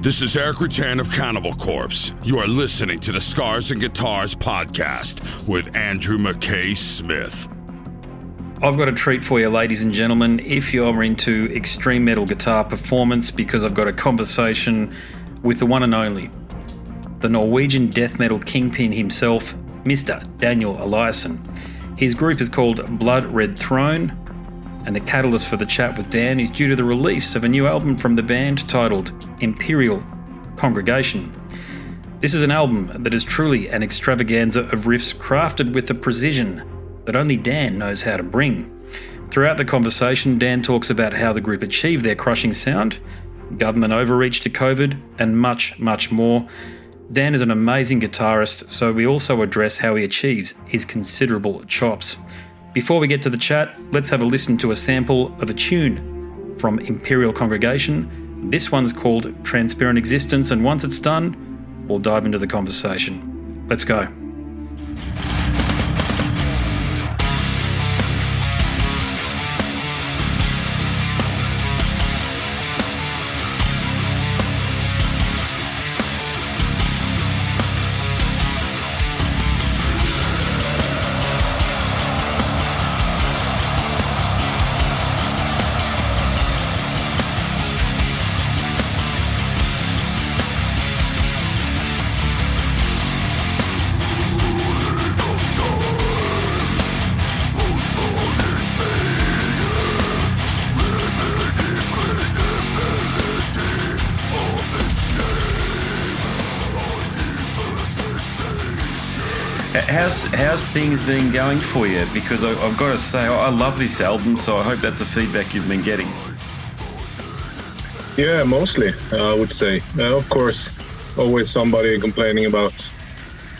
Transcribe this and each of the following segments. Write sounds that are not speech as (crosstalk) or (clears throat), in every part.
This is Erik Rutan of Cannibal Corpse. You are listening to the Scars and Guitars podcast with Andrew McKay Smith. I've got a treat for you, ladies and gentlemen, if you're into extreme metal guitar performance, because I've got a conversation with the one and only, the Norwegian death metal kingpin himself, Mr. Daniel Olaisen. His group is called Blood Red Throne, and the catalyst for the chat with Dan is due to the release of a new album from the band titled Imperial Congregation. This is an album that is truly an extravaganza of riffs crafted with the precision that only Dan knows how to bring. Throughout the conversation, Dan talks about how the group achieved their crushing sound, government overreach to COVID, and much, much more. Dan is an amazing guitarist, so we also address how he achieves his considerable chops. Before we get to the chat, let's have a listen to a sample of a tune from Imperial Congregation. This one's called Transparent Existence, and once it's done, we'll dive into the conversation. Let's go. How's how's things been going for you? Because I, have got to say, I love this album, so I hope that's the feedback you've been getting. Yeah, mostly I would say. Uh, of course, always somebody complaining about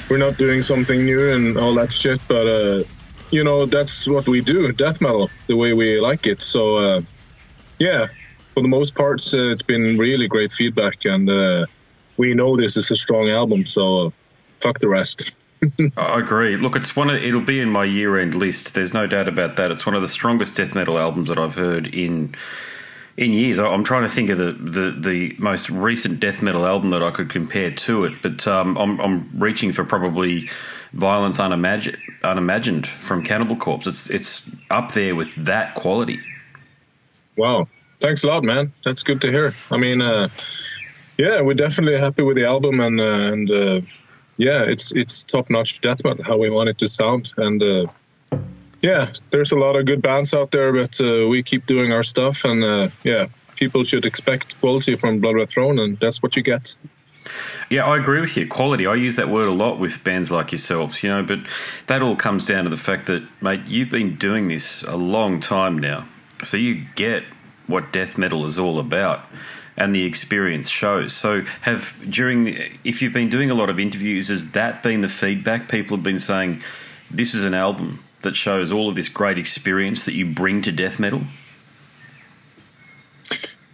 we're not doing something new and all that shit, but uh, you know that's what we do, death metal, the way we like it. So uh, yeah, for the most part, uh, it's been really great feedback, and uh, we know this is a strong album, so fuck the rest. (laughs) I agree. Look, it's one. Of, it'll be in my year-end list. There's no doubt about that. It's one of the strongest death metal albums that I've heard in in years. I'm trying to think of the, the, the most recent death metal album that I could compare to it, but um, I'm, I'm reaching for probably Violence Unimagined, from Cannibal Corpse. It's it's up there with that quality. Wow, thanks a lot, man. That's good to hear. I mean, uh, yeah, we're definitely happy with the album and uh, and. Uh, yeah, it's it's top notch death metal how we want it to sound, and uh, yeah, there's a lot of good bands out there, but uh, we keep doing our stuff, and uh, yeah, people should expect quality from Blood Red Throne, and that's what you get. Yeah, I agree with you. Quality. I use that word a lot with bands like yourselves, you know, but that all comes down to the fact that, mate, you've been doing this a long time now. So you get what death metal is all about and the experience shows. So, have during if you've been doing a lot of interviews, has that been the feedback? People have been saying this is an album that shows all of this great experience that you bring to death metal.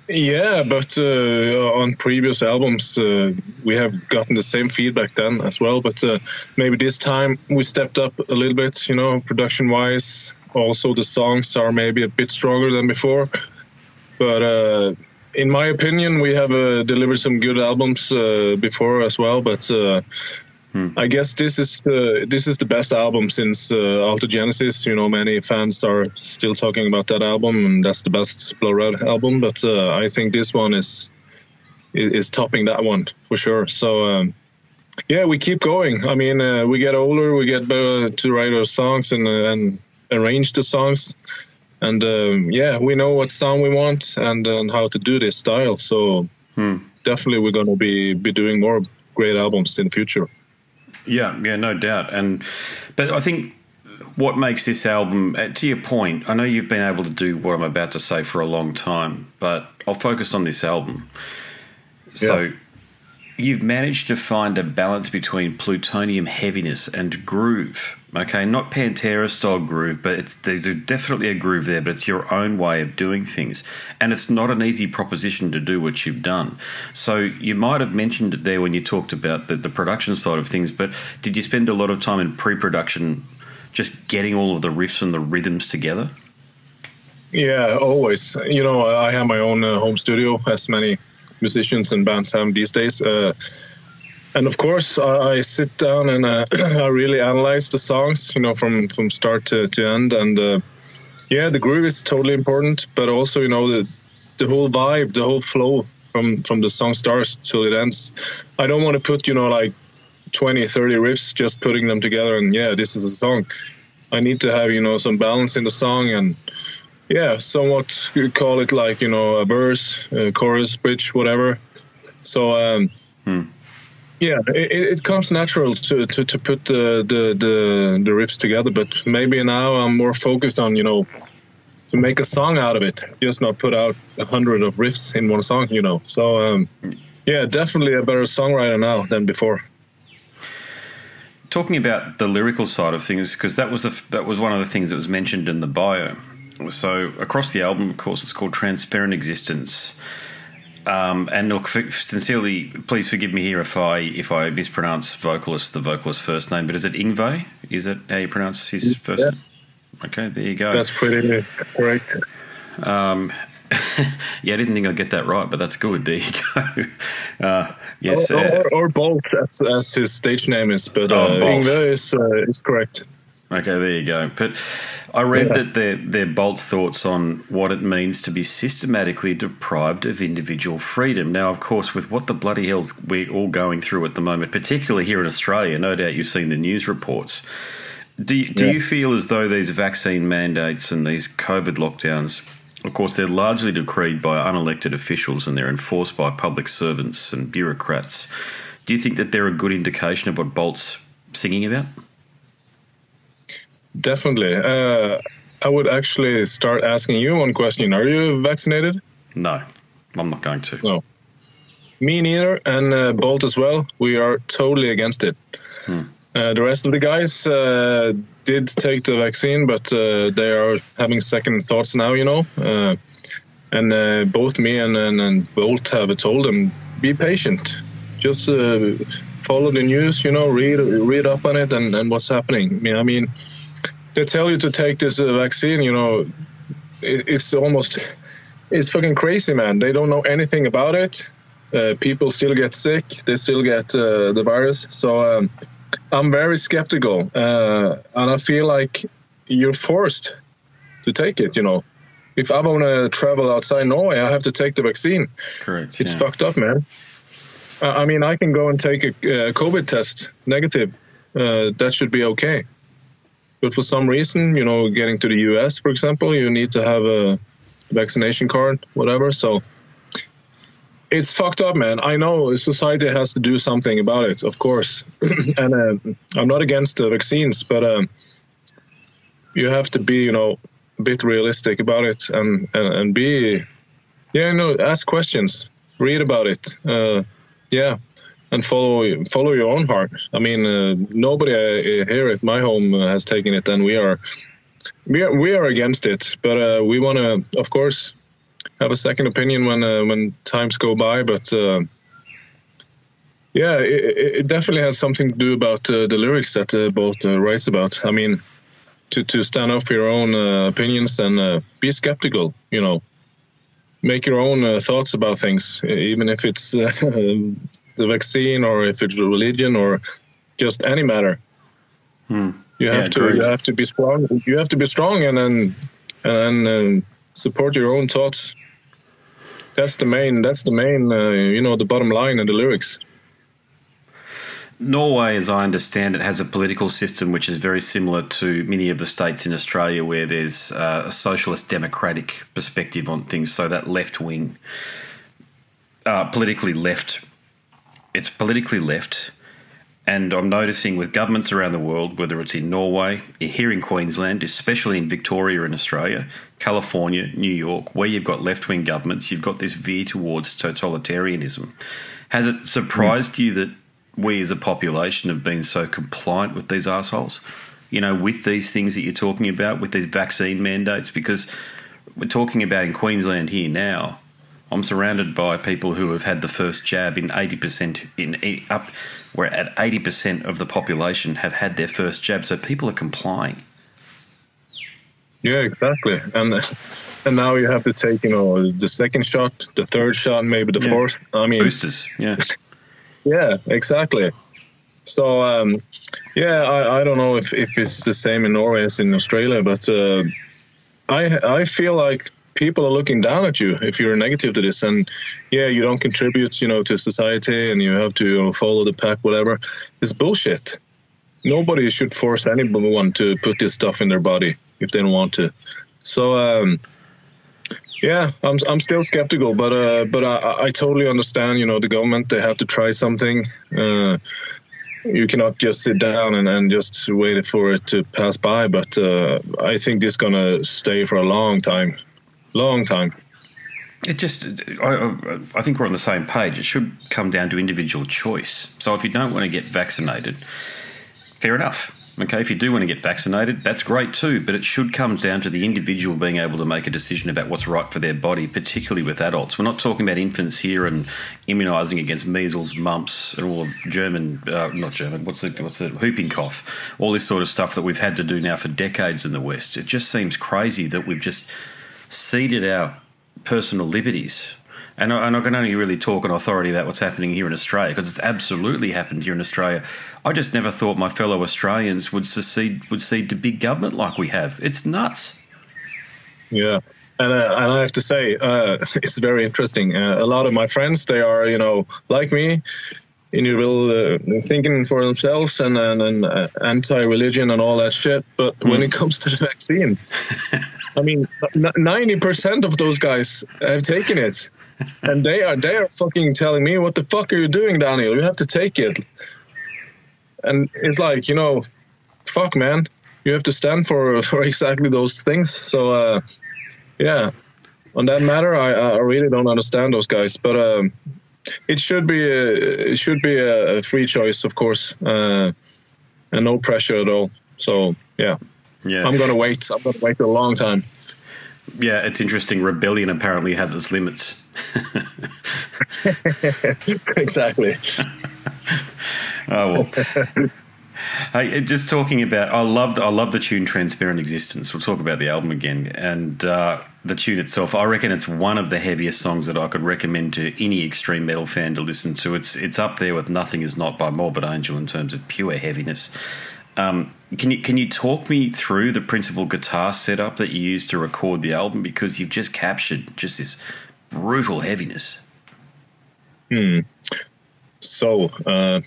Yeah, but uh, on previous albums, uh, we have gotten the same feedback then as well. But uh, maybe this time we stepped up a little bit, you know, production wise. Also, the songs are maybe a bit stronger than before. But uh, in my opinion, we have uh, delivered some good albums uh, before as well, but uh, hmm. I guess this is the this is the best album since uh, Altered Genesis. You know, many fans are still talking about that album, and that's the best Blood Red album. But uh, I think this one is is topping that one for sure. So. Um, yeah, we keep going. I mean, uh, we get older, we get better to write our songs and and arrange the songs and um, yeah, we know what sound we want and, and how to do this style. So hmm. definitely, we're going to be be doing more great albums in the future. Yeah, yeah, no doubt. And but I think what makes this album, uh, to your point, I know you've been able to do what I'm about to say for a long time, but I'll focus on this album. Yeah. So you've managed to find a balance between plutonium heaviness and groove. Okay, not Pantera style groove, but it's there's definitely a groove there, but it's your own way of doing things, and it's not an easy proposition to do what you've done. So you might have mentioned it there when you talked about the, the production side of things, but did you spend a lot of time in pre-production, just getting all of the riffs and the rhythms together? Yeah, always. You know, I have my own uh, home studio, as many musicians and bands have these days. Uh, and of course, I, I sit down and uh, (clears throat) I really analyze the songs, you know, from from start to, to end. And uh, yeah, the groove is totally important, but also, you know, the the whole vibe, the whole flow from from the song starts till it ends. I don't want to put, you know, like 20, 30 riffs, just putting them together, and yeah, this is a song. I need to have, you know, some balance in the song and yeah, somewhat call it like you know a verse, a chorus, bridge, whatever. So um, hmm. Yeah, it, it, comes natural to, to, to put the, the, the the riffs together. But maybe now I'm more focused on you know to make a song out of it, just not put out a hundred of riffs in one song. You know, so um, yeah, definitely a better songwriter now than before talking about the lyrical side of things because that was a, that was one of the things that was mentioned in the bio so across the album, of course, it's called Transparent Existence. Um, and look, sincerely, please forgive me here if I if I mispronounce vocalist the vocalist first name, but is it Yngve? Is that how you pronounce his first? Yeah. name? Okay, there you go. That's pretty correct. Um, (laughs) yeah, I didn't think I'd get that right, but that's good. There you go. (laughs) Uh, yes, or, or, or Bolt, as, as, his stage name is, but oh, uh, Yngve is uh, is correct. Okay, there you go. But I read yeah. that their their Bolt's thoughts on what it means to be systematically deprived of individual freedom. Now, of course, with what the bloody hell's we're all going through at the moment, particularly here in Australia, no doubt you've seen the news reports. Do you, do yeah. you feel as though these vaccine mandates and these COVID lockdowns, of course, they're largely decreed by unelected officials and they're enforced by public servants and bureaucrats? Do you think that they're a good indication of what Bolt's singing about? Definitely. Uh, I would actually start asking you one question. Are you vaccinated? No, I'm not going to. No. Me neither, and uh, Bolt as well. We are totally against it. Hmm. Uh, the rest of the guys uh, did take the vaccine, but uh, they are having second thoughts now, you know. Uh, and uh, both me and, and, and, Bolt have told them be patient. Just follow the news, you know, read read up on it and, and what's happening. I mean, I mean they tell you to take this uh, vaccine, you know, it, it's almost it's fucking crazy, man. They don't know anything about it. Uh, people still get sick. They still get uh, the virus. So um, I'm very skeptical, uh, and I feel like you're forced to take it. You know, if I want to travel outside Norway, I have to take the vaccine. Correct. It's yeah. fucked up, man. I mean, I can go and take a, a COVID test negative. Uh, that should be okay. But for some reason, you know, getting to the US, for example, you need to have a vaccination card, whatever. So it's fucked up, man. I know society has to do something about it, of course. (clears throat) and uh, I'm not against the vaccines, but uh, you have to be, you know, a bit realistic about it and, and, and be, yeah, you know, ask questions, read about it. Uh, yeah, and follow follow your own heart. I mean, uh, nobody uh, here at my home uh, has taken it, and we are we are we are against it. But uh, we want to, of course, have a second opinion when uh, when times go by. But uh, yeah, it, it, definitely has something to do about the lyrics that Bolt writes about. I mean, to to stand up for your own opinions and be skeptical. You know make your own uh, thoughts about things, even if it's uh, (laughs) the vaccine or if it's religion or just any matter. Hmm. You have yeah, to you have to be strong. You have to be strong and then and, and support your own thoughts. That's the main. That's the main. Uh, you know, the bottom line in the lyrics. Norway, as I understand it, has a political system which is very similar to many of the states in Australia, where there's uh, a socialist democratic perspective on things. So that left wing, uh, politically left it's politically left. And I'm noticing with governments around the world, whether it's in Norway, here in Queensland, especially in Victoria in Australia, California, New York, where you've got left wing governments, you've got this veer towards totalitarianism. Has it surprised mm. you that we as a population have been so compliant with these assholes? You know, with these things that you're talking about, with these vaccine mandates? Because we're talking about in Queensland here now, I'm surrounded by people who have had the first jab in 80% in up we're at 80% of the population have had their first jab so people are complying. Yeah, exactly. And and now you have to take you know the second shot, the third shot, maybe the Yeah. fourth. I mean, Boosters, yeah. (laughs) yeah, exactly. So um, yeah, I, I don't know if, if it's the same in Norway as in Australia, but uh, I I feel like people are looking down at you if you're negative to this, and yeah, you don't contribute, you know, to society, and you have to you know, follow the pack, whatever. It's bullshit. Nobody should force anyone to put this stuff in their body if they don't want to. So. Um, yeah, I'm I'm still skeptical, but uh, but I, I totally understand. You know, the government they have to try something. Uh, you cannot just sit down and, and just wait for it to pass by. But uh, I think this is gonna stay for a long time, long time. It just, I, I- think we're on the same page. It should come down to individual choice. So if you don't want to get vaccinated, fair enough. Okay, if you do want to get vaccinated, that's great too. But it should come down to the individual being able to make a decision about what's right for their body, particularly with adults. We're not talking about infants here and immunising against measles, mumps, and all of German, uh, not German. What's it? What's it? Whooping cough. All this sort of stuff that we've had to do now for decades in the West. It just seems crazy that we've just ceded our personal liberties. And I, and I can only really talk on authority about what's happening here in Australia because it's absolutely happened here in Australia. I just never thought my fellow Australians would secede would cede to big government like we have. It's nuts. Yeah. And, uh, and I have to say, uh, (laughs) it's very interesting. Uh, a lot of my friends, they are, you know, like me, in your will, uh, thinking for themselves and, and, and uh, anti-religion and all that shit. But when it comes to the vaccine, (laughs) I mean, ninety percent of those guys have taken it, and they are they are fucking telling me, "What the fuck are you doing, Daniel? You have to take it." And it's like, you know, fuck, man, you have to stand for (laughs) for exactly those things. So, uh, yeah, on that matter, I I really don't understand those guys, but. Um, it should be a, it should be a free choice, of course, uh, and no pressure at all. So yeah, Yeah, I'm gonna wait. I'm gonna wait a long time. yeah. It's interesting. Rebellion apparently has its limits. (laughs) exactly. (laughs) Oh well. hey, uh, just talking about, I love, I love the tune "Transparent Existence." We'll talk about the album again, and uh, the tune itself. I reckon it's one of the heaviest songs that I could recommend to any extreme metal fan to listen to. It's it's up there with "Nothing Is Not" by Morbid Angel in terms of pure heaviness. Um, can you can you talk me through the principal guitar setup that you used to record the album because you've just captured just this brutal heaviness. Hmm. So uh,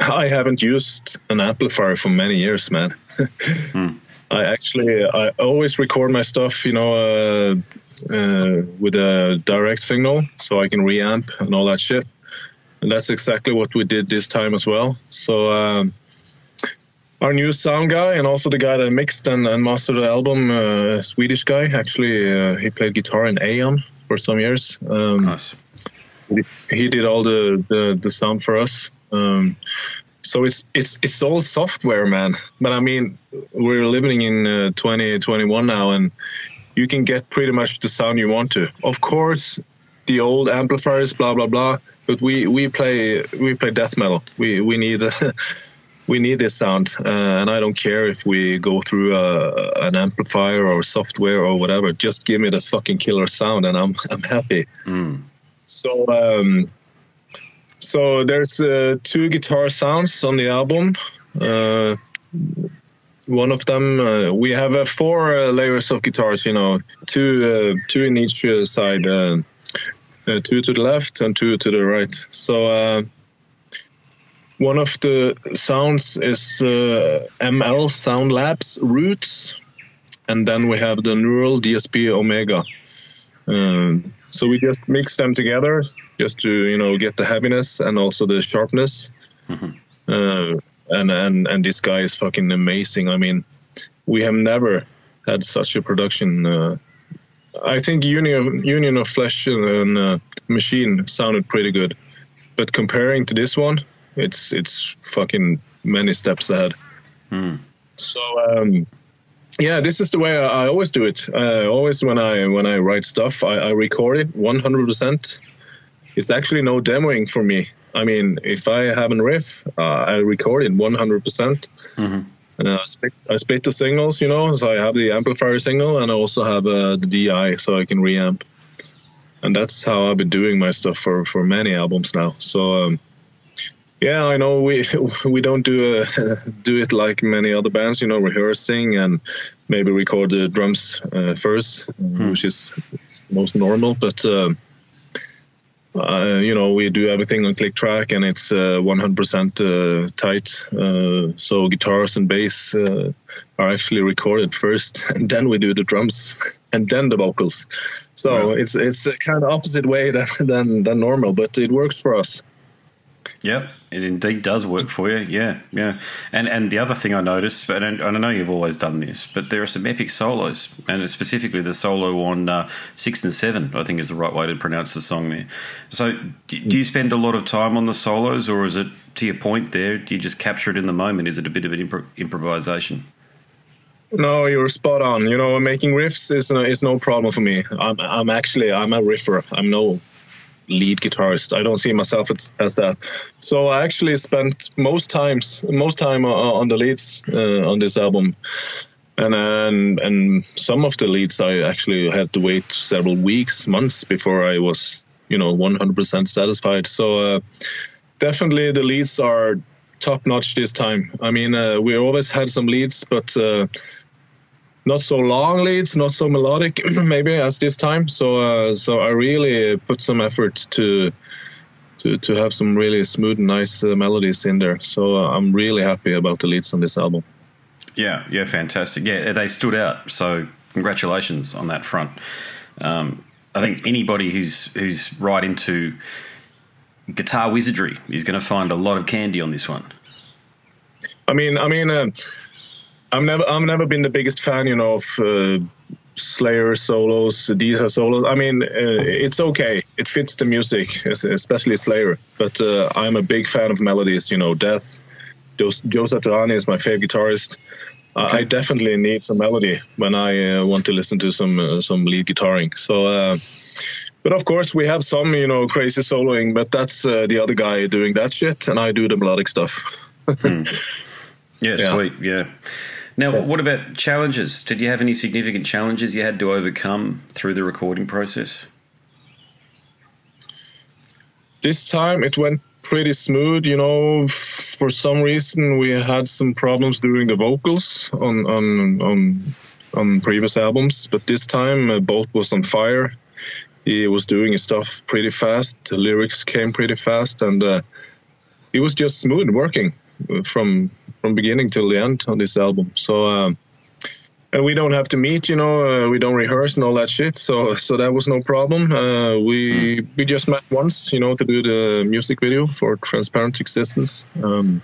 I haven't used an amplifier for many years, man. (laughs) I actually I always record my stuff, you know, uh, uh, with a direct signal, so I can reamp and all that shit. And that's exactly what we did this time as well. So. Um, our new sound guy and also the guy that mixed and, and mastered the album, uh, a Swedish guy. Actually, uh, he played guitar in Aeon for some years. Um, Nice. he did all the, the, the sound for us. Um, so it's it's it's all software, man. But I mean, we're living in uh, 2021 now, and you can get pretty much the sound you want to. Of course, the old amplifiers, blah blah blah. But we we play we play death metal. We we need. (laughs) we need this sound, uh, and I don't care if we go through uh, an amplifier or software or whatever. Just give me the fucking killer sound, and I'm I'm happy. So um, so there's uh, two guitar sounds on the album. Uh, one of them uh, we have uh, four uh, layers of guitars. You know, two uh, two in each uh, side. Uh, uh, two to the left and two to the right. So uh, one of the sounds is uh, ML Sound Labs Roots, and then we have the Neural DSP Omega. Um, so we just mix them together just to you know get the heaviness and also the sharpness. Uh, and and and this guy is fucking amazing. I mean, we have never had such a production. Uh, I think Union Union of Flesh and uh, Machine sounded pretty good, but comparing to this one, it's it's fucking many steps ahead. So um, yeah, this is the way I, I always do it. Uh, always when I when I write stuff, I, I record it 100. percent It's actually no demoing for me. I mean, if I have a riff, uh, I record it 100. percent Uh, I, split, I split the signals, you know, so I have the amplifier signal and I also have uh, the DI, so I can reamp. And that's how I've been doing my stuff for, for many albums now. So um, yeah, I know we (laughs) we don't do uh, (laughs) do it like many other bands, you know, rehearsing and maybe record the drums uh, first, hmm. which is most normal. But uh, uh, you know, we do everything on click track and it's 100% uh, uh, tight. so guitars and bass are actually recorded first, (laughs) and then we do the drums, and then the vocals. So yeah. it's it's a kind of opposite way than, than than normal, but it works for us. Yep, it indeed does work for you. Yeah, yeah. And and the other thing I noticed, and, and I know you've always done this, but there are some epic solos, and specifically the solo on uh, six and seven. I think is the right way to pronounce the song there. So, do, do you spend a lot of time on the solos, or is it to your point there? Do you just capture it in the moment? Is it a bit of an impro- improvisation? No, you're spot on. You know, making riffs is no, is no problem for me. I'm, I'm actually I'm a riffer. I'm no lead guitarist. I don't see myself as, as that. So I actually spent most times most time uh, on the leads uh, on this album. And, and and some of the leads I actually had to wait several weeks, months before I was, you know, 100% satisfied. So uh, definitely the leads are top notch this time. I mean, uh, we always had some leads, but uh, not so long leads, not so melodic (clears throat) maybe as this time. So uh, so I really put some effort to to to have some really smooth and nice uh, melodies in there. So uh, I'm really happy about the leads on this album. Yeah, yeah, fantastic. Yeah, they stood out. So congratulations on that front. Um, I think anybody who's who's right into guitar wizardry is going to find a lot of candy on this one. I mean, I mean, uh, I've never I've never been the biggest fan, you know, of uh, Slayer solos, are solos. I mean, uh, it's okay. It fits the music, especially Slayer. But uh, I'm a big fan of melodies. You know, Death. Joe, Joe Satriani is my favorite guitarist. Okay. I definitely need some melody when I uh, want to listen to some uh, some lead guitaring. So, uh, but of course we have some, you know, crazy soloing. But that's the other guy doing that shit, and I do the melodic stuff. (laughs) hmm. yeah, yeah, sweet. Yeah. Now, what about challenges? Did you have any significant challenges you had to overcome through the recording process? This time it went pretty smooth. You know, for some reason we had some problems during the vocals on on on, on previous albums, but this time uh, Bolt was on fire. He was doing his stuff pretty fast. The lyrics came pretty fast, and uh, it was just smooth working from from beginning till the end on this album. So uh, and we don't have to meet, you know, uh, we don't rehearse and all that shit. So so that was no problem. Uh, we we just met once, you know, to do the music video for Transparent Existence. Um,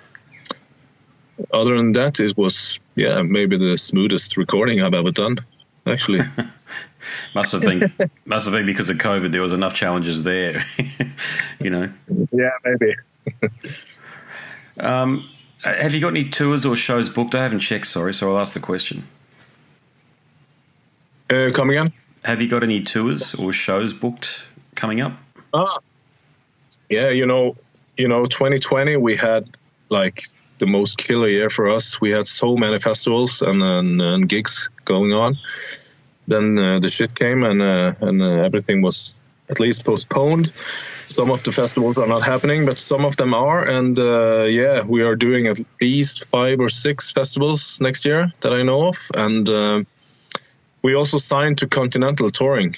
other than that, it was yeah maybe the smoothest recording I've ever done, actually. (laughs) must have been (laughs) must have been because of COVID. There was enough challenges there, (laughs) you know. Yeah, maybe. Um, have you got any tours or shows booked? I haven't checked, sorry, so I'll ask the question. Uh, come again? Have you got any tours or shows booked coming up? Ah, yeah, you know, you know, 2020 we had like the most killer year for us. We had so many festivals and and, and gigs going on. Then uh, the shit came and uh, and uh, everything was at least postponed. Some of the festivals are not happening, but some of them are. And uh, yeah, we are doing at least five or six festivals next year that I know of. And uh, we also signed to Continental Touring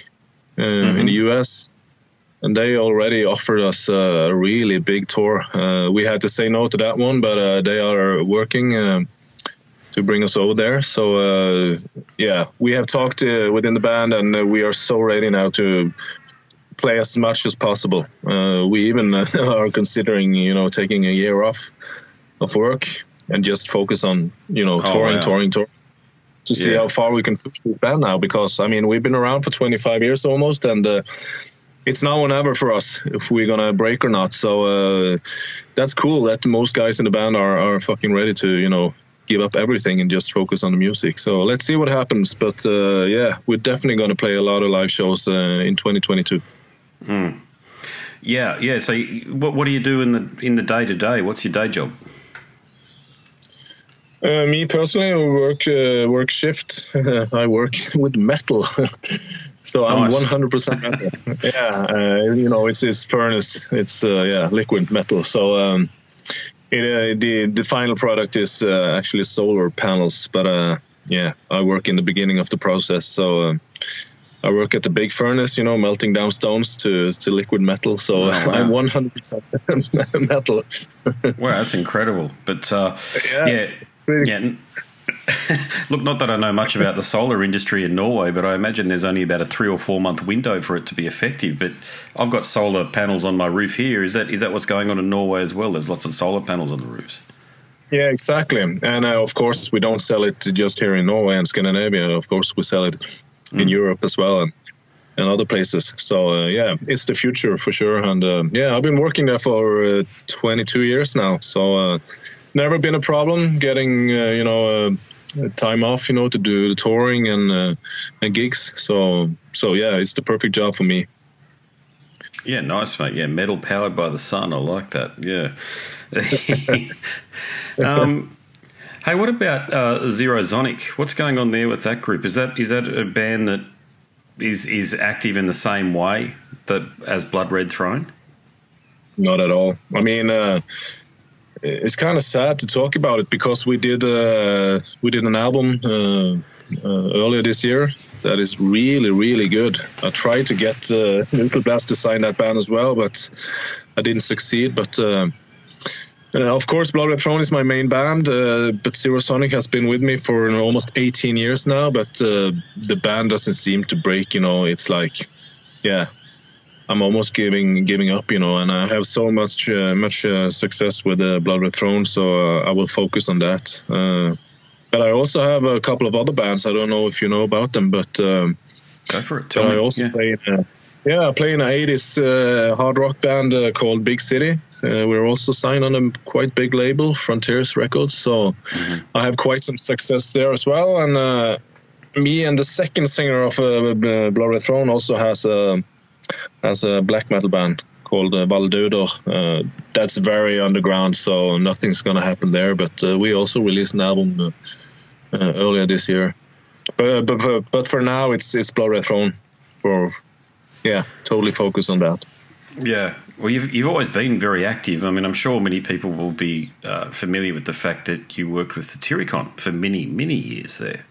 uh, mm-hmm. in the US. And they already offered us a really big tour. Uh, we had to say no to that one, but uh, they are working uh, to bring us over there. So uh, yeah, we have talked uh, within the band, and uh, we are so ready now to play as much as possible. Uh, we even uh, (laughs) are considering, you know, taking a year off of work and just focus on, you know, touring, oh, touring, touring, to see yeah. how far we can push the band now. Because I mean, we've been around for 25 years almost, and uh, it's now or never for us if we're gonna break or not. So uh, that's cool that most guys in the band are are fucking ready to, you know, give up everything and just focus on the music. So let's see what happens. But uh, yeah, we're definitely going to play a lot of live shows uh, in 2022. Mm. Yeah, yeah. So, what what do you do in the in the day to day? What's your day job? Uh, me personally, I work uh, work shift. (laughs) I work (laughs) with metal, (laughs) so I'm 100% metal. yeah, uh, you know, it's it's furnace. It's uh, yeah, liquid metal. So um, it, uh, the the final product is uh, actually solar panels. But yeah, I work in the beginning of the process. So. Um, I work at the big furnace, you know, melting down stones to, to liquid metal. So oh, (laughs) wow. I'm 100% (laughs) metal. (laughs) wow, that's incredible. But uh, yeah, yeah, yeah. Look, not that I know much about the solar industry in Norway, but I imagine there's only about a three or four month window for it to be effective. But I've got solar panels on my roof here. Is that is that what's going on in Norway as well? There's lots of solar panels on the roofs. Yeah, exactly. And uh, of course, we don't sell it just here in Norway and Scandinavia. Of course, we sell it mm. in Europe as well and, and other places. So uh, yeah, it's the future for sure. And uh, yeah, I've been working there for uh, 22 years now. So uh, never been a problem getting uh, you know time off, you know, to do the touring and and gigs. So so yeah, it's the perfect job for me. Yeah, nice, mate. Yeah, metal powered by the sun. I like that. Yeah. (laughs) (laughs) um, Hey, what about uh, Zerozonic? What's going on there with that group? Is that is that a band that is is active in the same way that as Blood Red Throne? Not at all. I mean, uh, it's kind of sad to talk about it because we did uh, we did an album uh, uh, earlier this year that is really really good. I tried to get uh, Nuclear Blast to sign that band as well, but I didn't succeed. But uh, of course, Blood Red Throne is my main band, uh, but Zerozonic has been with me for almost 18 years now. But uh, the band doesn't seem to break. You know, it's like, yeah, I'm almost giving giving up. You know, and I have so much uh, much uh, success with uh, Blood Red Throne, so I will focus on that. but I also have a couple of other bands. I don't know if you know about them, but um, go for it. Tell but me. I also yeah. play. Yeah, I play in an 80s uh, hard rock band uh, called Big City. Uh, we're also signed on a quite big label, Frontiers Records. So mm-hmm. I have quite some success there as well. And uh, me and the second singer of uh, Blood Red Throne also has a has a black metal band called uh, Uh, that's very underground, so nothing's gonna happen there. But uh, we also released an album uh, earlier this year. But, but but for now, it's it's Blood Red Throne for yeah, totally focus on that. Yeah, well, you've you've always been very active. I mean, I'm sure many people will be uh, familiar with the fact that you worked with Satyricon for many many years there.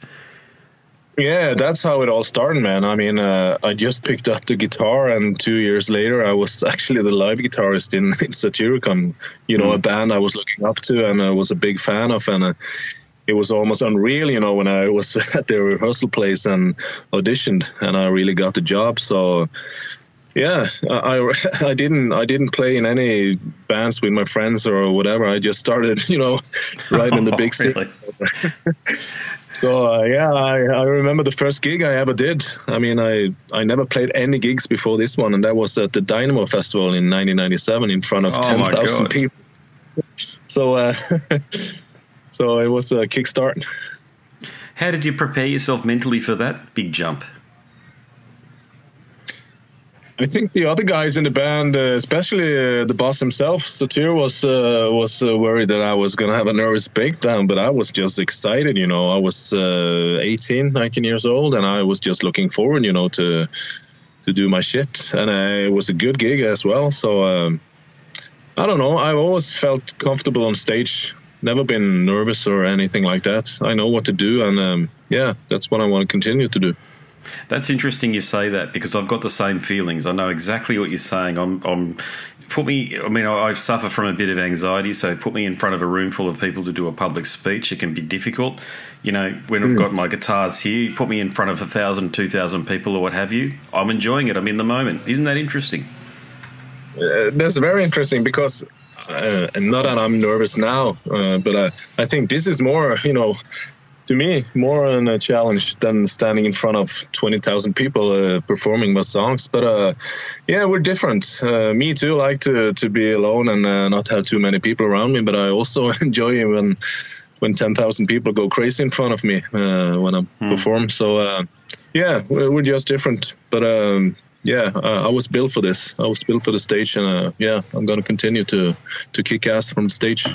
Yeah, that's how it all started, man. I mean, uh, I just picked up the guitar, and two years later, I was (laughs) actually the live guitarist in, in Satyricon. You know, mm. a band I was looking up to and I was a big fan of, and. Uh, it was almost unreal, you know, when I was (laughs) at the rehearsal place and auditioned, and I really got the job. So, yeah, I, I (laughs) didn't I didn't play in any bands with my friends or whatever. I just started, (laughs) you know, right in the big city. so uh, yeah, I, I remember the first gig I ever did. I mean, I I never played any gigs before this one, and that was at the Dynamo Festival in 1997 in front of oh 10,000 people. So. Uh, So it was a kickstart. How did you prepare yourself mentally for that big jump? I think the other guys in the band, uh, especially uh, the boss himself, Satyr, was uh, was uh, worried that I was gonna have a nervous breakdown, but I was just excited. You know, I was uh, 18, 19 years old, and I was just looking forward, you know, to to do my shit, and uh, it was a good gig as well. So um, I don't know. I've always felt comfortable on stage never been nervous or anything like that. I know what to do, and um, yeah, that's what I want to continue to do. That's interesting you say that because I've got the same feelings. I know exactly what you're saying. I'm, I'm put me. I mean, I, I suffer from a bit of anxiety, so put me in front of a room full of people to do a public speech. It can be difficult. You know, when I've hmm. got my guitars here, put me in front of a thousand, two thousand people, or what have you. I'm enjoying it. I'm in the moment. Isn't that interesting? Uh, that's very interesting because uh, and not that I'm nervous now, uh, but I, I think this is more, you know, to me, more on a challenge than standing in front of 20,000 people uh, performing my songs. But uh, yeah, we're different. Uh, me too, like to, to be alone and uh, not have too many people around me, but I also (laughs) enjoy it when when 10,000 people go crazy in front of me uh, when I hmm. perform. So uh, yeah, we're, we're, just different. But um, yeah, uh, I was built for this. I was built for the stage, and uh, yeah, I'm going to continue to to kick ass from the stage.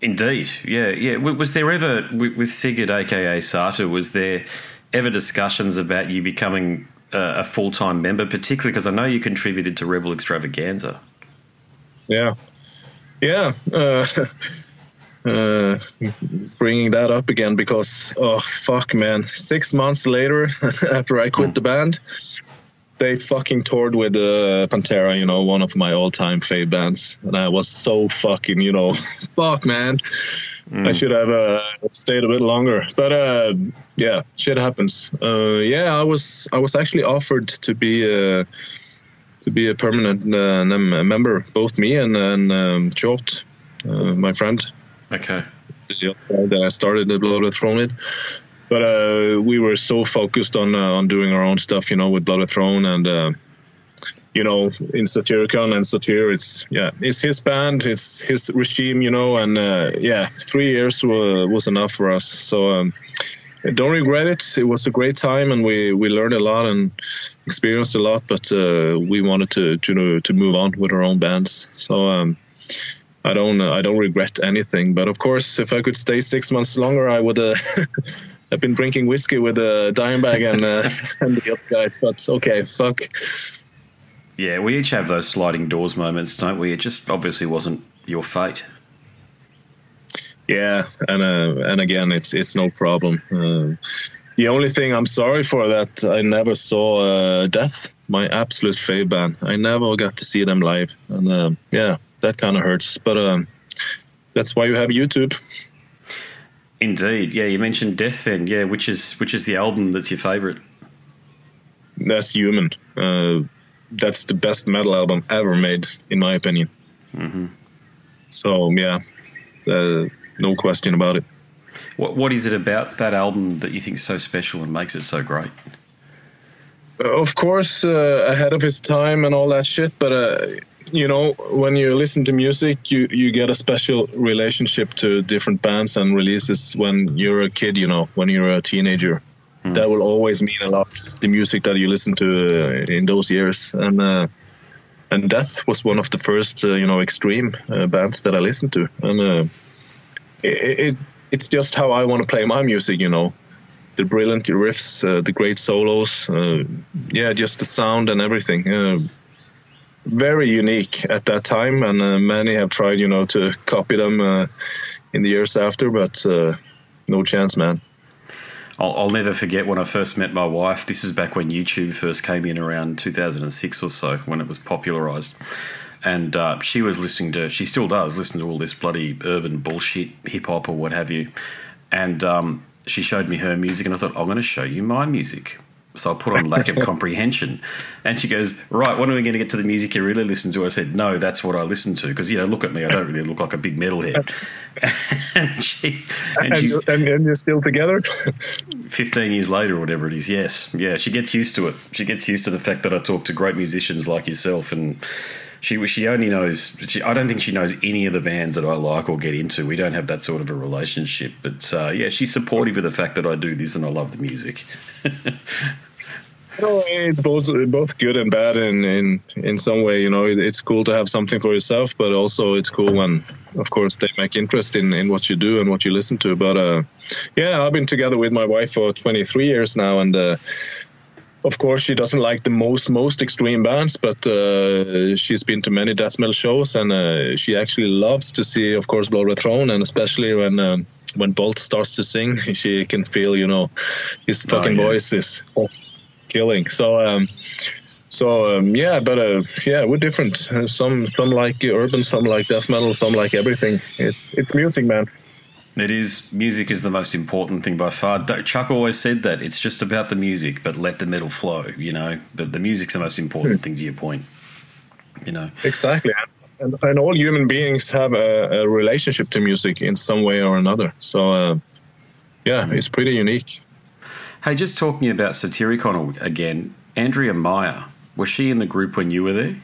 Indeed, yeah, yeah. Was there ever with Sigurd, aka Satyr, was there ever discussions about you becoming a, a full time member, particularly because I know you contributed to Rebel Extravaganza? Yeah, yeah. Uh, (laughs) uh, bringing that up again because oh fuck man six months later (laughs) after i quit the band they fucking toured with uh, Pantera, you know, one of my all-time fave bands, and I was so fucking, you know, (laughs) fuck, man. Mm. I should have uh, stayed a bit longer, but uh, yeah, shit happens. Uh, yeah, I was I was actually offered to be a uh, to be a permanent uh, member, both me and and um, Tchort, my friend. Okay. That I started the Blood Red Throne with but uh, we were so focused on uh, on doing our own stuff, you know, with Blood Red Throne and uh, you know in Satyricon and Satyr, it's yeah, it's his band, it's his regime, you know, and uh, yeah, three years was, was enough for us. So. Um, don't regret it. It was a great time, and we, we learned a lot and experienced a lot. But uh, we wanted to to to move on with our own bands. So um, I don't I don't regret anything. But of course, if I could stay six months longer, I would. (laughs) I've been drinking whiskey with a uh, Dimebag and, uh, (laughs) and the other guys, but okay, fuck. Yeah, we each have those sliding doors moments, don't we? It just obviously wasn't your fate. Yeah, and uh, and again, it's it's no problem. Uh, the only thing I'm sorry for that I never saw uh, Death, my absolute fave band. I never got to see them live, and uh, yeah, that kind of hurts. But um, that's why you have YouTube. Indeed, yeah. You mentioned Death, then, yeah. Which is which is the album that's your favourite? That's Human. Uh, that's the best metal album ever made, in my opinion. Mm-hmm. So yeah, uh, no question about it. What what is it about that album that you think is so special and makes it so great? Of course, uh, ahead of his time and all that shit, but uh, you know when you listen to music you you get a special relationship to different bands and releases when you're a kid you know when you're a teenager. Mm. that will always mean a lot the music that you listen to uh, in those years. And uh, and death was one of the first uh, you know extreme uh, bands that i listened to. And uh, it, it, it's just how i want to play my music you know. The brilliant riffs uh, the great solos yeah just the sound and everything very unique at that time, and uh, many have tried, you know, to copy them uh, in the years after, but uh, no chance, man. I'll, I'll, never forget when I first met my wife. This is back when YouTube first came in around 2006 or so, when it was popularized. And uh, she was listening to, she still does, listen to all this bloody urban bullshit, hip hop or what have you. And um, she showed me her music, and I thought, I'm going to show you my music. So I put on lack (laughs) of comprehension. And she goes, Right, when are we going to get to the music you really listen to? I said, No, that's what I listen to. Because, you know, look at me, I don't really look like a big metalhead. (laughs) (laughs) and she. And, and, she, and, and you're still together? 15 years later, or whatever it is, yes. Yeah, she gets used to it. She gets used to the fact that I talk to great musicians like yourself and she she only knows. She, I don't think she knows any of the bands that I like or get into. We don't have that sort of a relationship. But uh, yeah, she's supportive of the fact that I do this and I love the music. (laughs) it's both both good and bad in, in in some way. You know, it's cool to have something for yourself, but also it's cool when, of course, they make interest in, in what you do and what you listen to. But uh, yeah, I've been together with my wife for 23 years now, and uh, of course, she doesn't like the most most extreme bands, but uh, she's been to many death metal shows, and uh, she actually loves to see, of course, Blood Red Throne, and especially when um, when Bolt starts to sing, (laughs) she can feel, you know, his oh, fucking oh, yeah. voice is killing. So. Um, so um, yeah, but uh, yeah, we're different. Some some like urban, some like death metal, some like everything. It, it's music, man. It is music is the most important thing by far. Chuck always said that it's just about the music, but let the metal flow. You know, but the music's the most important hmm. thing. To your point, you know exactly. And, and all human beings have a, a, relationship to music in some way or another. So uh, yeah, it's pretty unique. Hey, just talking about Satyricon again, Andrea Meyer was she in the group when you were there?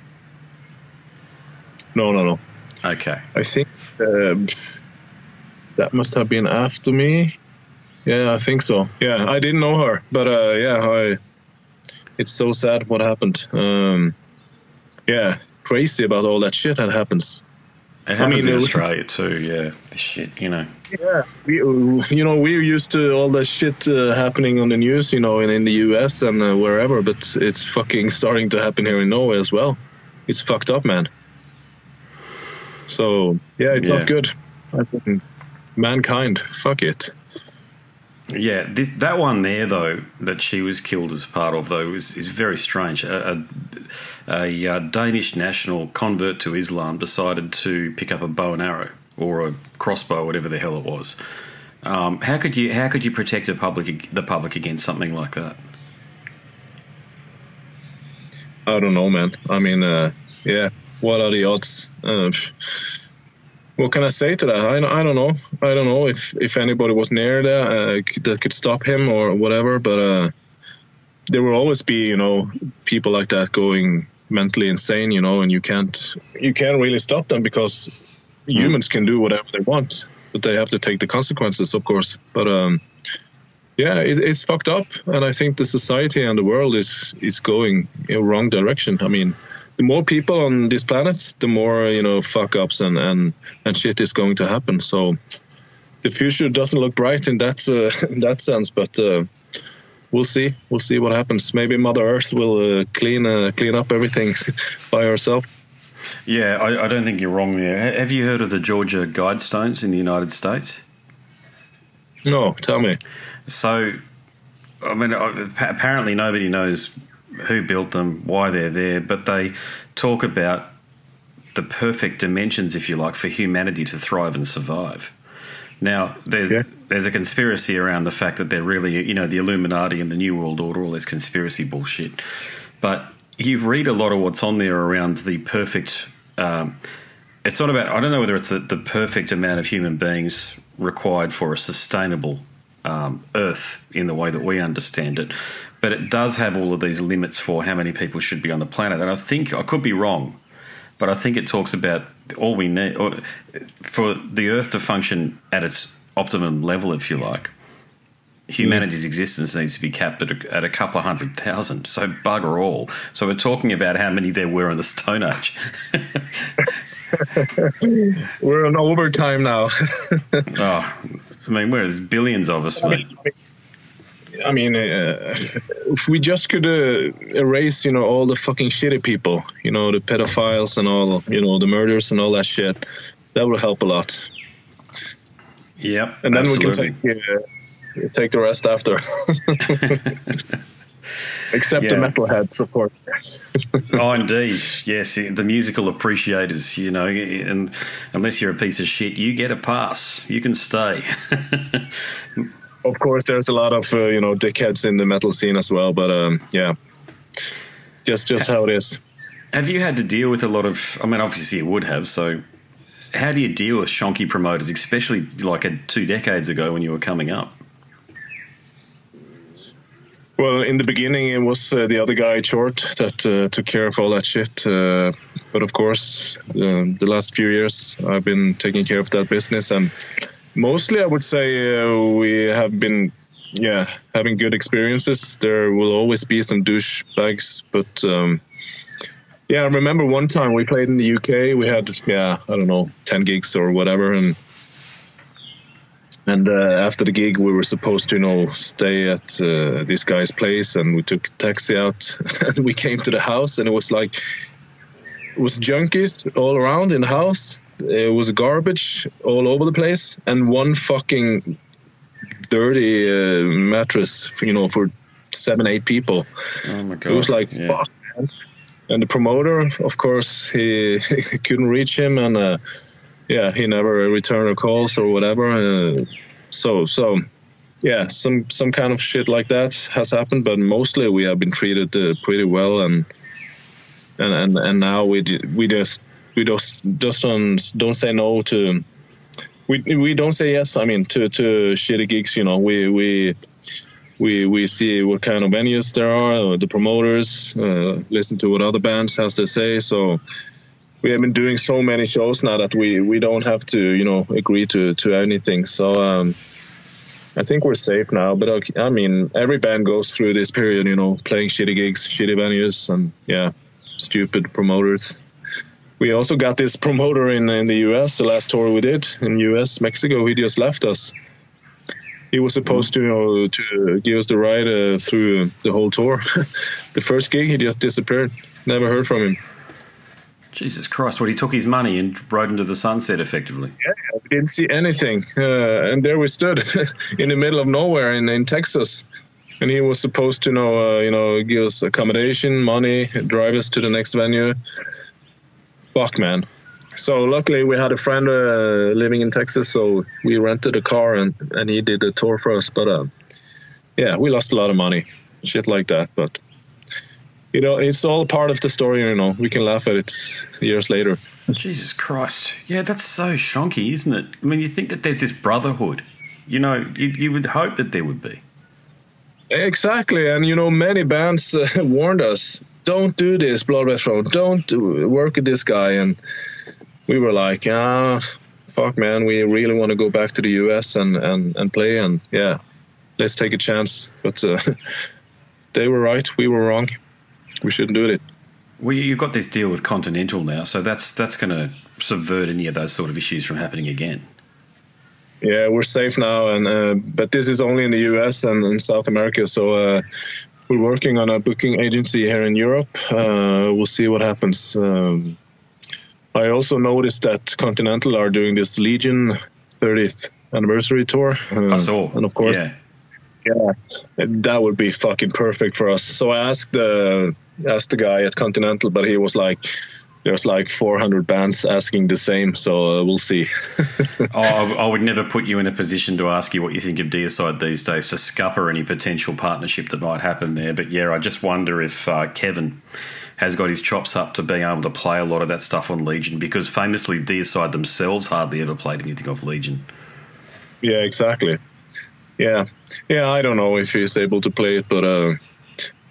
No, no, no. Okay. I think. Uh, that must have been after me. Yeah, I think so. Yeah, I didn't know her, but uh, yeah, I. It's so sad what happened. Um, yeah, crazy about all that shit that happens. It happens mean, in Australia too. Yeah, this shit. You know. Yeah, we, you know, we're used to all that shit uh, happening on the news, you know, in, in the US and uh, wherever, but it's fucking starting to happen here in Norway as well. It's fucked up, man. So, yeah, it's Yeah. not good. I think mankind, fuck it. Yeah, this, that one there though that she was killed as part of though is, is very strange. A, a, a, uh Danish national convert to Islam decided to pick up a bow and arrow or a crossbow, whatever the hell it was. Um, how could you how could you protect a public the public against something like that? I don't know, man. I mean, uh, yeah, what are the odds? Uh, what can I say to that? I, I don't know. I don't know if, if anybody was near there uh, that could stop him or whatever, but uh, there will always be, you know, people like that going mentally insane, you know, and you can't you can't really stop them because humans can do whatever they want, but they have to take the consequences, of course. But um, yeah, it, it's fucked up, and I think the society and the world is is going in wrong direction. I mean, the more people on this planet, the more you know fuck ups and and and shit is going to happen. So the future doesn't look bright in that uh, (laughs) in that sense, but. Uh, We'll see. We'll see what happens. Maybe Mother Earth will uh, clean uh, clean up everything (laughs) by herself. Yeah, I, I don't think you're wrong there. Ha- Have you heard of the Georgia Guidestones in the United States? No, tell me. So, I mean, apparently nobody knows who built them, why they're there, but they talk about the perfect dimensions, if you like, for humanity to thrive and survive. Now, there's Yeah. there's a conspiracy around the fact that they're really, you know, the Illuminati and the New World Order, all this conspiracy bullshit. But you read a lot of what's on there around the perfect. Um, it's not about. I don't know whether it's the, the perfect amount of human beings required for a sustainable um, Earth in the way that we understand it, but it does have all of these limits for how many people should be on the planet. And I think I could be wrong, but I think it talks about all we need or, for the Earth to function at its optimum level, if you like. Humanity's existence needs to be capped at a, at a couple of hundred thousand. So bugger all. So we're talking about how many there were in the Stone Age. (laughs) We're on overtime now. (laughs) oh, I mean, where there's billions of us, mate. I mean, uh, (laughs) if we just could uh, erase, you know, all the fucking shitty people, you know, the pedophiles and all, you know, the murders and all that shit, that would help a lot. Yep, And then absolutely. we can take uh, take the rest after. (laughs) Except the Yeah. metalheads, of course. (laughs) oh, indeed. Yes, the musical appreciators, you know, and unless you're a piece of shit, you get a pass. You can stay. Of course, there's a lot of uh, you know dickheads in the metal scene as well, but um, yeah, just just how it is. have you had to deal with a lot of, I mean, obviously you would have, so how do you deal with shonky promoters, especially like a, two decades ago when you were coming up? Well, in the beginning, it was uh, the other guy, Tchort, that uh, took care of all that shit. Uh, but of course, um the last few years, I've been taking care of that business, and mostly, I would say uh, we have been, yeah, having good experiences. There will always be some douchebags, but um, yeah, I remember one time we played in the UK. We had, yeah, I don't know, ten gigs or whatever, and and uh, after the gig, we were supposed to, you know, stay at uh, this guy's place, and we took a taxi out. (laughs) and we came to the house, and it was like was junkies all around in the house. It was garbage all over the place, and one fucking dirty uh, mattress, you know, for seven, eight people. Oh my God. It was like Yeah. fuck. Man. And the promoter, of course, he, (laughs) he couldn't reach him, and uh, yeah, he never returned calls or whatever. Uh, so so yeah, some some kind of shit like that has happened, but mostly we have been treated uh, pretty well, and and and, and now we we just we just just don't don't say no to. We, we don't say yes. I mean, to, to shitty gigs, you know, we we we we see what kind of venues there are, uh, the promoters, uh, listen to what other bands has to say. So we have been doing so many shows now that we we don't have to you know agree to to anything. So um, I think we're safe now. But okay, I mean, every band goes through this period, you know, playing shitty gigs, shitty venues, and yeah, stupid promoters. we also got this promoter in in the U.S. The last tour we did in U.S. Mexico, he just left us. He was supposed to you know to give us the ride uh, through the whole tour. (laughs) the first gig, he just disappeared. Never heard from him. Jesus Christ! Well, he took his money and rode into the sunset, effectively. Yeah, we didn't see anything, uh, and there we stood (laughs) in the middle of nowhere in, in Texas. And he was supposed to know, uh, you know, give us accommodation, money, drive us to the next venue. Fuck, man. So luckily we had a friend uh, living in Texas, so we rented a car and, and he did a tour for us. But uh, yeah, we lost a lot of money, shit like that. But you know, it's all part of the story. You know, we can laugh at it years later. Jesus Christ, yeah, that's so shonky, isn't it? I mean, you think that there's this brotherhood. You know, you, you would hope that there would be. Exactly, and you know, many bands uh, (laughs) warned us, "Don't do this, Blood Red Throne. Don't do, work with this guy." And we were like, "Ah, fuck, man, we really want to go back to the U.S. and and and play, and yeah, let's take a chance." But uh, (laughs) they were right, we were wrong. We shouldn't do it. Well, you've got this deal with Continental now, so that's that's going to subvert any of those sort of issues from happening again. Yeah, we're safe now, and uh, but this is only in the U.S. and in South America. So uh, we're working on a booking agency here in Europe. Uh, we'll see what happens. Um, I also noticed that Continental are doing this Legion 30th anniversary tour. I saw, and of course, yeah. yeah, that would be fucking perfect for us. So I asked the asked the guy at Continental, but he was like, "There's like 400 bands asking the same, so uh, we'll see." oh, (laughs) I, I would never put you in a position to ask you what you think of Deicide these days to scupper any potential partnership that might happen there. But yeah, I just wonder if uh, Kevin has got his chops up to being able to play a lot of that stuff on Legion because famously Deicide themselves hardly ever played anything off Legion. Yeah, exactly. Yeah, yeah. I don't know if he's able to play it, but uh,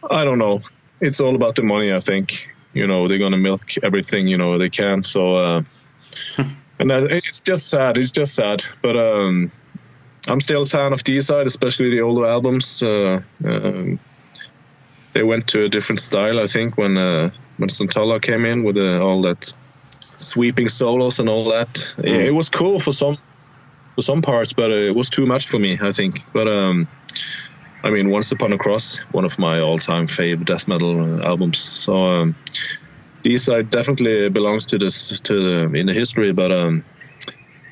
I don't know. It's all about the money, I think. You know, they're gonna milk everything you know they can. So, uh, (laughs) and that, it's just sad. It's just sad. But um, I'm still a fan of Deicide, especially the older albums. Uh, um, they went to a different style, I think, when uh, when Santolla came in with uh, all that sweeping solos and all that. Mm. It, it was cool for some for some parts, but it was too much for me, I think. But um, I mean, Once Upon a Cross, one of my all-time favorite death metal uh, albums. So um, Deicide definitely belongs to this to the, in the history, but um,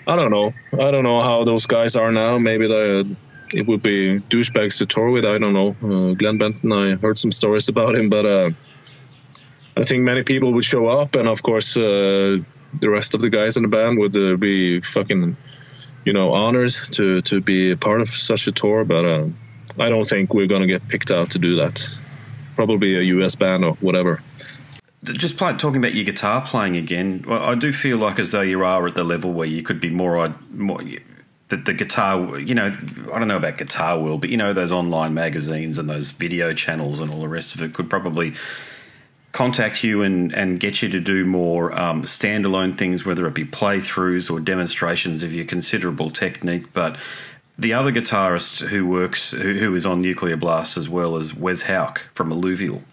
I don't know. I don't know how those guys are now. Maybe they it would be douchebags to tour with. I don't know. Uh, Glenn Benton, I heard some stories (laughs) about him, but uh, I think many people would show up, and of course, uh, the rest of the guys in the band would uh, be fucking, you know, honored to to be part of such a tour. But uh, I don't think we're gonna get picked out to do that. Probably a US band or whatever. Just play, talking about your guitar playing again, well, I do feel like as though you are at the level where you could be more, more the, the guitar, you know, I don't know about Guitar World, but you know, those online magazines and those video channels and all the rest of it could probably contact you and, and get you to do more um, standalone things, whether it be playthroughs or demonstrations of your considerable technique. But the other guitarist who works, who, who is on Nuclear Blast as well as Wes Hauch from Alluvial,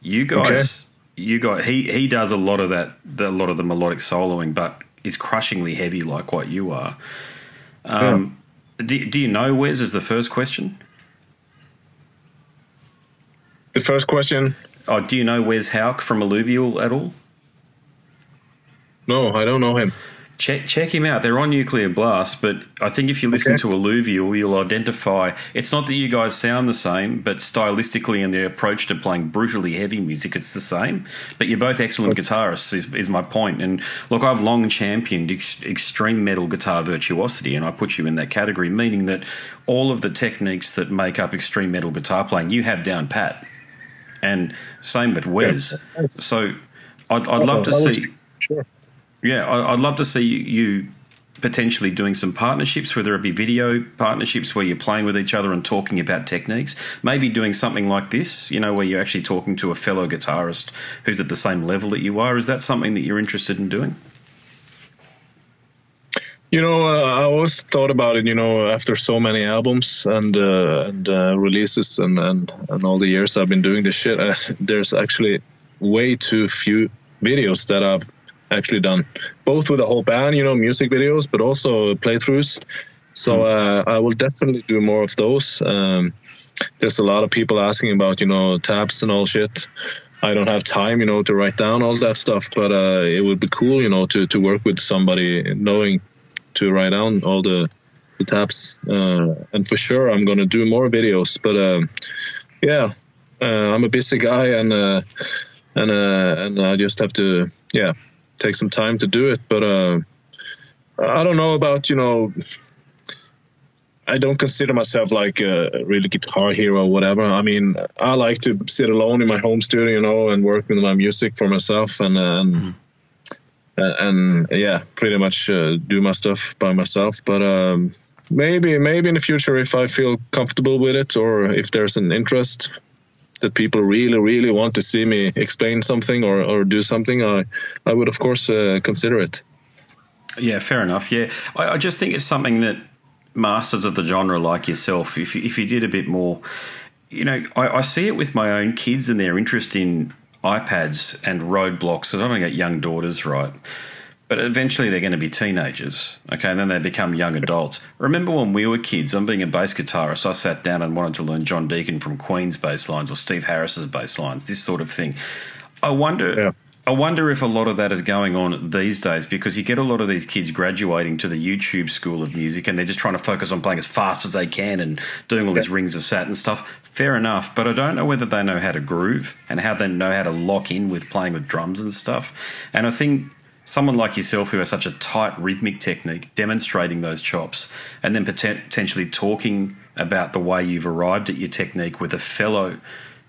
you guys, you got he he does a lot of that, the, a lot of the melodic soloing, but is crushingly heavy like what you are. Um, do, do you know Wes is the first question? The first question. Oh, do you know Wes Hauch from Alluvial at all? No, I don't know him. Check check him out. They're on Nuclear Blast, but I think if you listen Okay. to Alluvial, you'll identify. It's not that you guys sound the same, but stylistically and their approach to playing brutally heavy music, it's the same. But you're both excellent guitarists, is, is my point. And look, I've long championed ex- extreme metal guitar virtuosity, and I put you in that category, meaning that all of the techniques that make up extreme metal guitar playing, you have down pat. And same with Wes. thanks. So I'd, I'd love to see. Sure. Yeah, I'd love to see you potentially doing some partnerships, whether it be video partnerships where you're playing with each other and talking about techniques. Maybe doing something like this, you know, where you're actually talking to a fellow guitarist who's at the same level that you are. Is that something that you're interested in doing? You know, uh, I always thought about it. You know, after so many albums and uh, and uh, releases and, and and all the years I've been doing this shit, uh, (laughs) there's actually way too few videos that I've actually done, both with the whole band, you know, music videos, but also playthroughs. So uh, I will definitely do more of those. Um, there's a lot of people asking about you know tabs and all shit. I don't have time, you know, to write down all that stuff, but uh, it would be cool, you know, to, to work with somebody knowing to write down all the, the tabs. Uh, and for sure, I'm going to do more videos. But uh, yeah, uh, I'm a busy guy, and uh, and uh, and I just have to yeah take some time to do it. But I don't know about you know I don't consider myself like a really guitar hero or whatever. I mean, I like to sit alone in my home studio, you know, and work with my music for myself, and and mm-hmm. and, and, yeah, pretty much uh, do my stuff by myself. But um, maybe maybe in the future, if I feel comfortable with it, or if there's an interest that people really really want to see me explain something or, or do something, I I would of course uh, consider it. Yeah, fair enough. Yeah, I, I just think it's something that masters of the genre like yourself, if you, if you did a bit more, you know, I, I see it with my own kids and their interest in iPads and Roblox. I've only got young daughters, right? But eventually they're going to be teenagers, okay, and then they become young adults. Remember when we were kids, I'm being a bass guitarist, I sat down and wanted to learn John Deacon from Queen's bass lines or Steve Harris's bass lines, this sort of thing. I wonder yeah. I wonder if a lot of that is going on these days because you get a lot of these kids graduating to the YouTube school of music and they're just trying to focus on playing as fast as they can and doing all these Rings of Saturn stuff. Fair enough, but I don't know whether they know how to groove and how they know how to lock in with playing with drums and stuff. And I think someone like yourself who has such a tight rhythmic technique, demonstrating those chops and then potentially talking about the way you've arrived at your technique with a fellow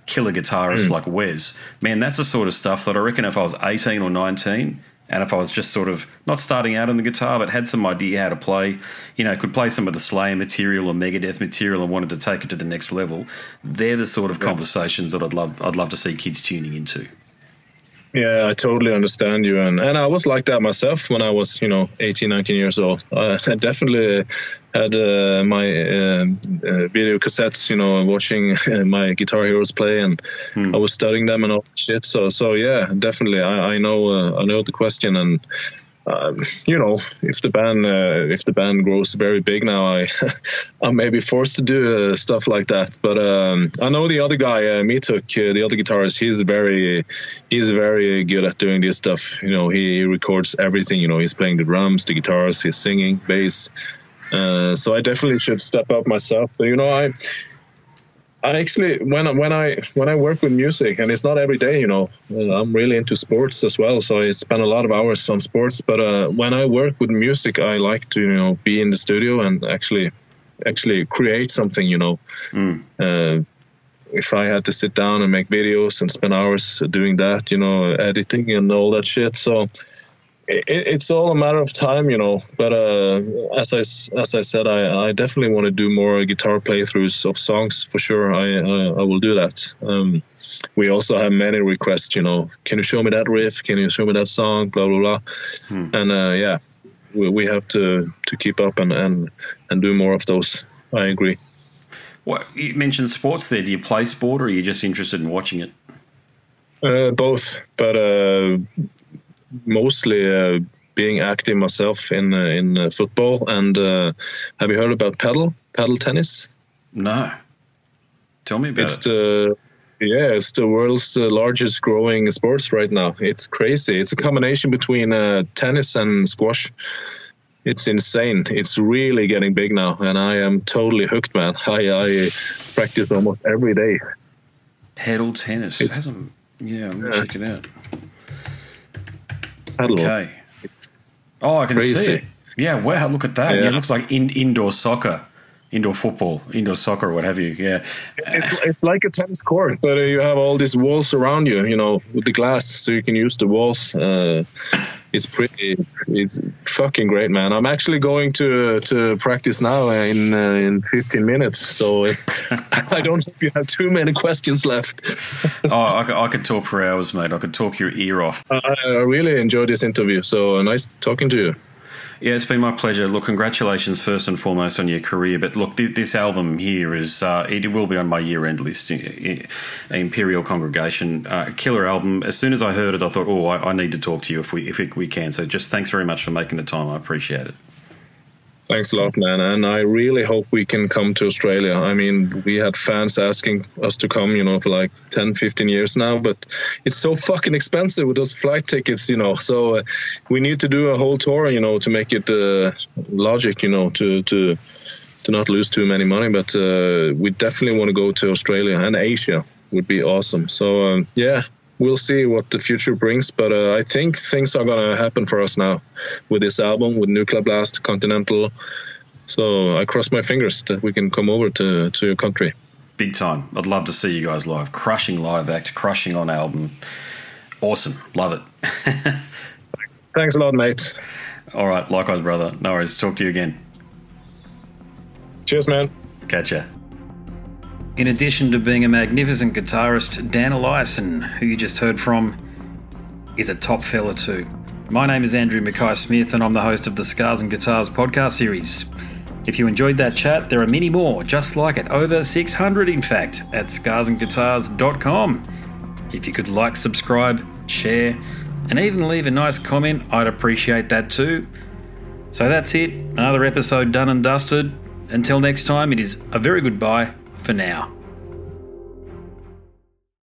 killer guitarist mm. like Wes, man, that's the sort of stuff that I reckon if I was 18 or 19 and if I was just sort of not starting out on the guitar but had some idea how to play, you know, could play some of the Slayer material or Megadeth material and wanted to take it to the next level, they're the sort of yeah. conversations that I'd love I'd love to see kids tuning into. Yeah, I totally understand you. And, and I was like that myself when I was, you know, 18, 19 years old. (laughs) I, definitely had uh, my uh, uh, video cassettes, you know, watching (laughs) my Guitar Heroes play and hmm. I was studying them and all that shit. So, so yeah, definitely. I, I know, uh, I know the question and um, you know, if the band uh, if the band grows very big now, I (laughs) I may be forced to do uh, stuff like that. But um, I know the other guy, uh, Meathook, uh, the other guitarist, he's very he's very good at doing this stuff. You know, he, he records everything. You know, he's playing the drums, the guitars, he's singing, bass. Uh, so I definitely should step up myself. But you know, I I actually when when I when I work with music, and it's not every day, you know, I'm really into sports as well, so I spend a lot of hours on sports. But uh, when I work with music, I like to you know be in the studio and actually actually create something, you know. Mm. Uh, if I had to sit down and make videos and spend hours doing that, you know, editing and all that shit, so it, it's all a matter of time, you know. But uh, as I as I said, I, I definitely want to do more guitar playthroughs of songs for sure. I I, I will do that. Um, we also have many requests, you know. Can you show me that riff? Can you show me that song? Blah blah blah. Hmm. And uh, yeah, we, we have to to keep up and and and do more of those. I agree. What you mentioned sports there. Do you play sport, or are you just interested in watching it? Uh, both, but uh, mostly uh, being active myself in uh, in uh, football. And have you heard about paddle paddle tennis? No. Tell me about it's it. The, yeah, it's the world's largest growing sports right now. It's crazy. It's a combination between tennis and squash it's insane. It's really getting big now, and I am totally hooked, man. (laughs) I, I practice almost every day. Paddle tennis. It's, yeah, I'm gonna yeah. check it out paddle. Okay. It's oh, I can crazy. see it. Yeah, wow, look at that. Yeah, yeah it looks like in, indoor soccer, indoor football, indoor soccer, what have you. Yeah. It's, it's like a tennis court, but uh, you have all these walls around you, you know, with the glass, so you can use the walls. Uh, it's pretty, it's fucking great, man. I'm actually going to to practice now in uh, in 15 minutes, so (laughs) I don't think you have too many questions left. oh, I could, I could, talk for hours, mate. I could talk your ear off. I really enjoyed this interview. So uh, nice talking to you. Yeah, it's been my pleasure. Look, congratulations first and foremost on your career. But look, this, this album here is uh, it will be on my year end list. Imperial Congregation, uh, killer album. As soon as I heard it, I thought, oh, I, I need to talk to you if we if we can. So just thanks very much for making the time. I appreciate it. Thanks a lot, man. And I really hope we can come to Australia. I mean, we had fans asking us to come, you know, for like 10, 15 years now, but it's so fucking expensive with those flight tickets, you know. So uh, we need to do a whole tour, you know, to make it uh, logic, you know, to, to, to not lose too many money. But uh, we definitely want to go to Australia and Asia would be awesome. So, um, yeah, we'll see what the future brings. But uh, I think things are going to happen for us now with this album, with Nuclear Blast, Continental. So I cross my fingers that we can come over to, to your country. Big time. I'd love to see you guys live. Crushing live act, crushing on album. Awesome. Love it. (laughs) Thanks a lot, mate. All right. Likewise, brother. No worries. Talk to you again. Cheers, man. Catch ya. In addition to being a magnificent guitarist, Dan Olaisen, who you just heard from, is a top fella too. My name is Andrew Mackay Smith, and I'm the host of the Scars and Guitars podcast series. If you enjoyed that chat, there are many more, just like it, over 600 in fact, at scarsandguitars.com. If you could like, subscribe, share, and even leave a nice comment, I'd appreciate that too. So that's it, another episode done and dusted. Until next time, it is a very goodbye for now.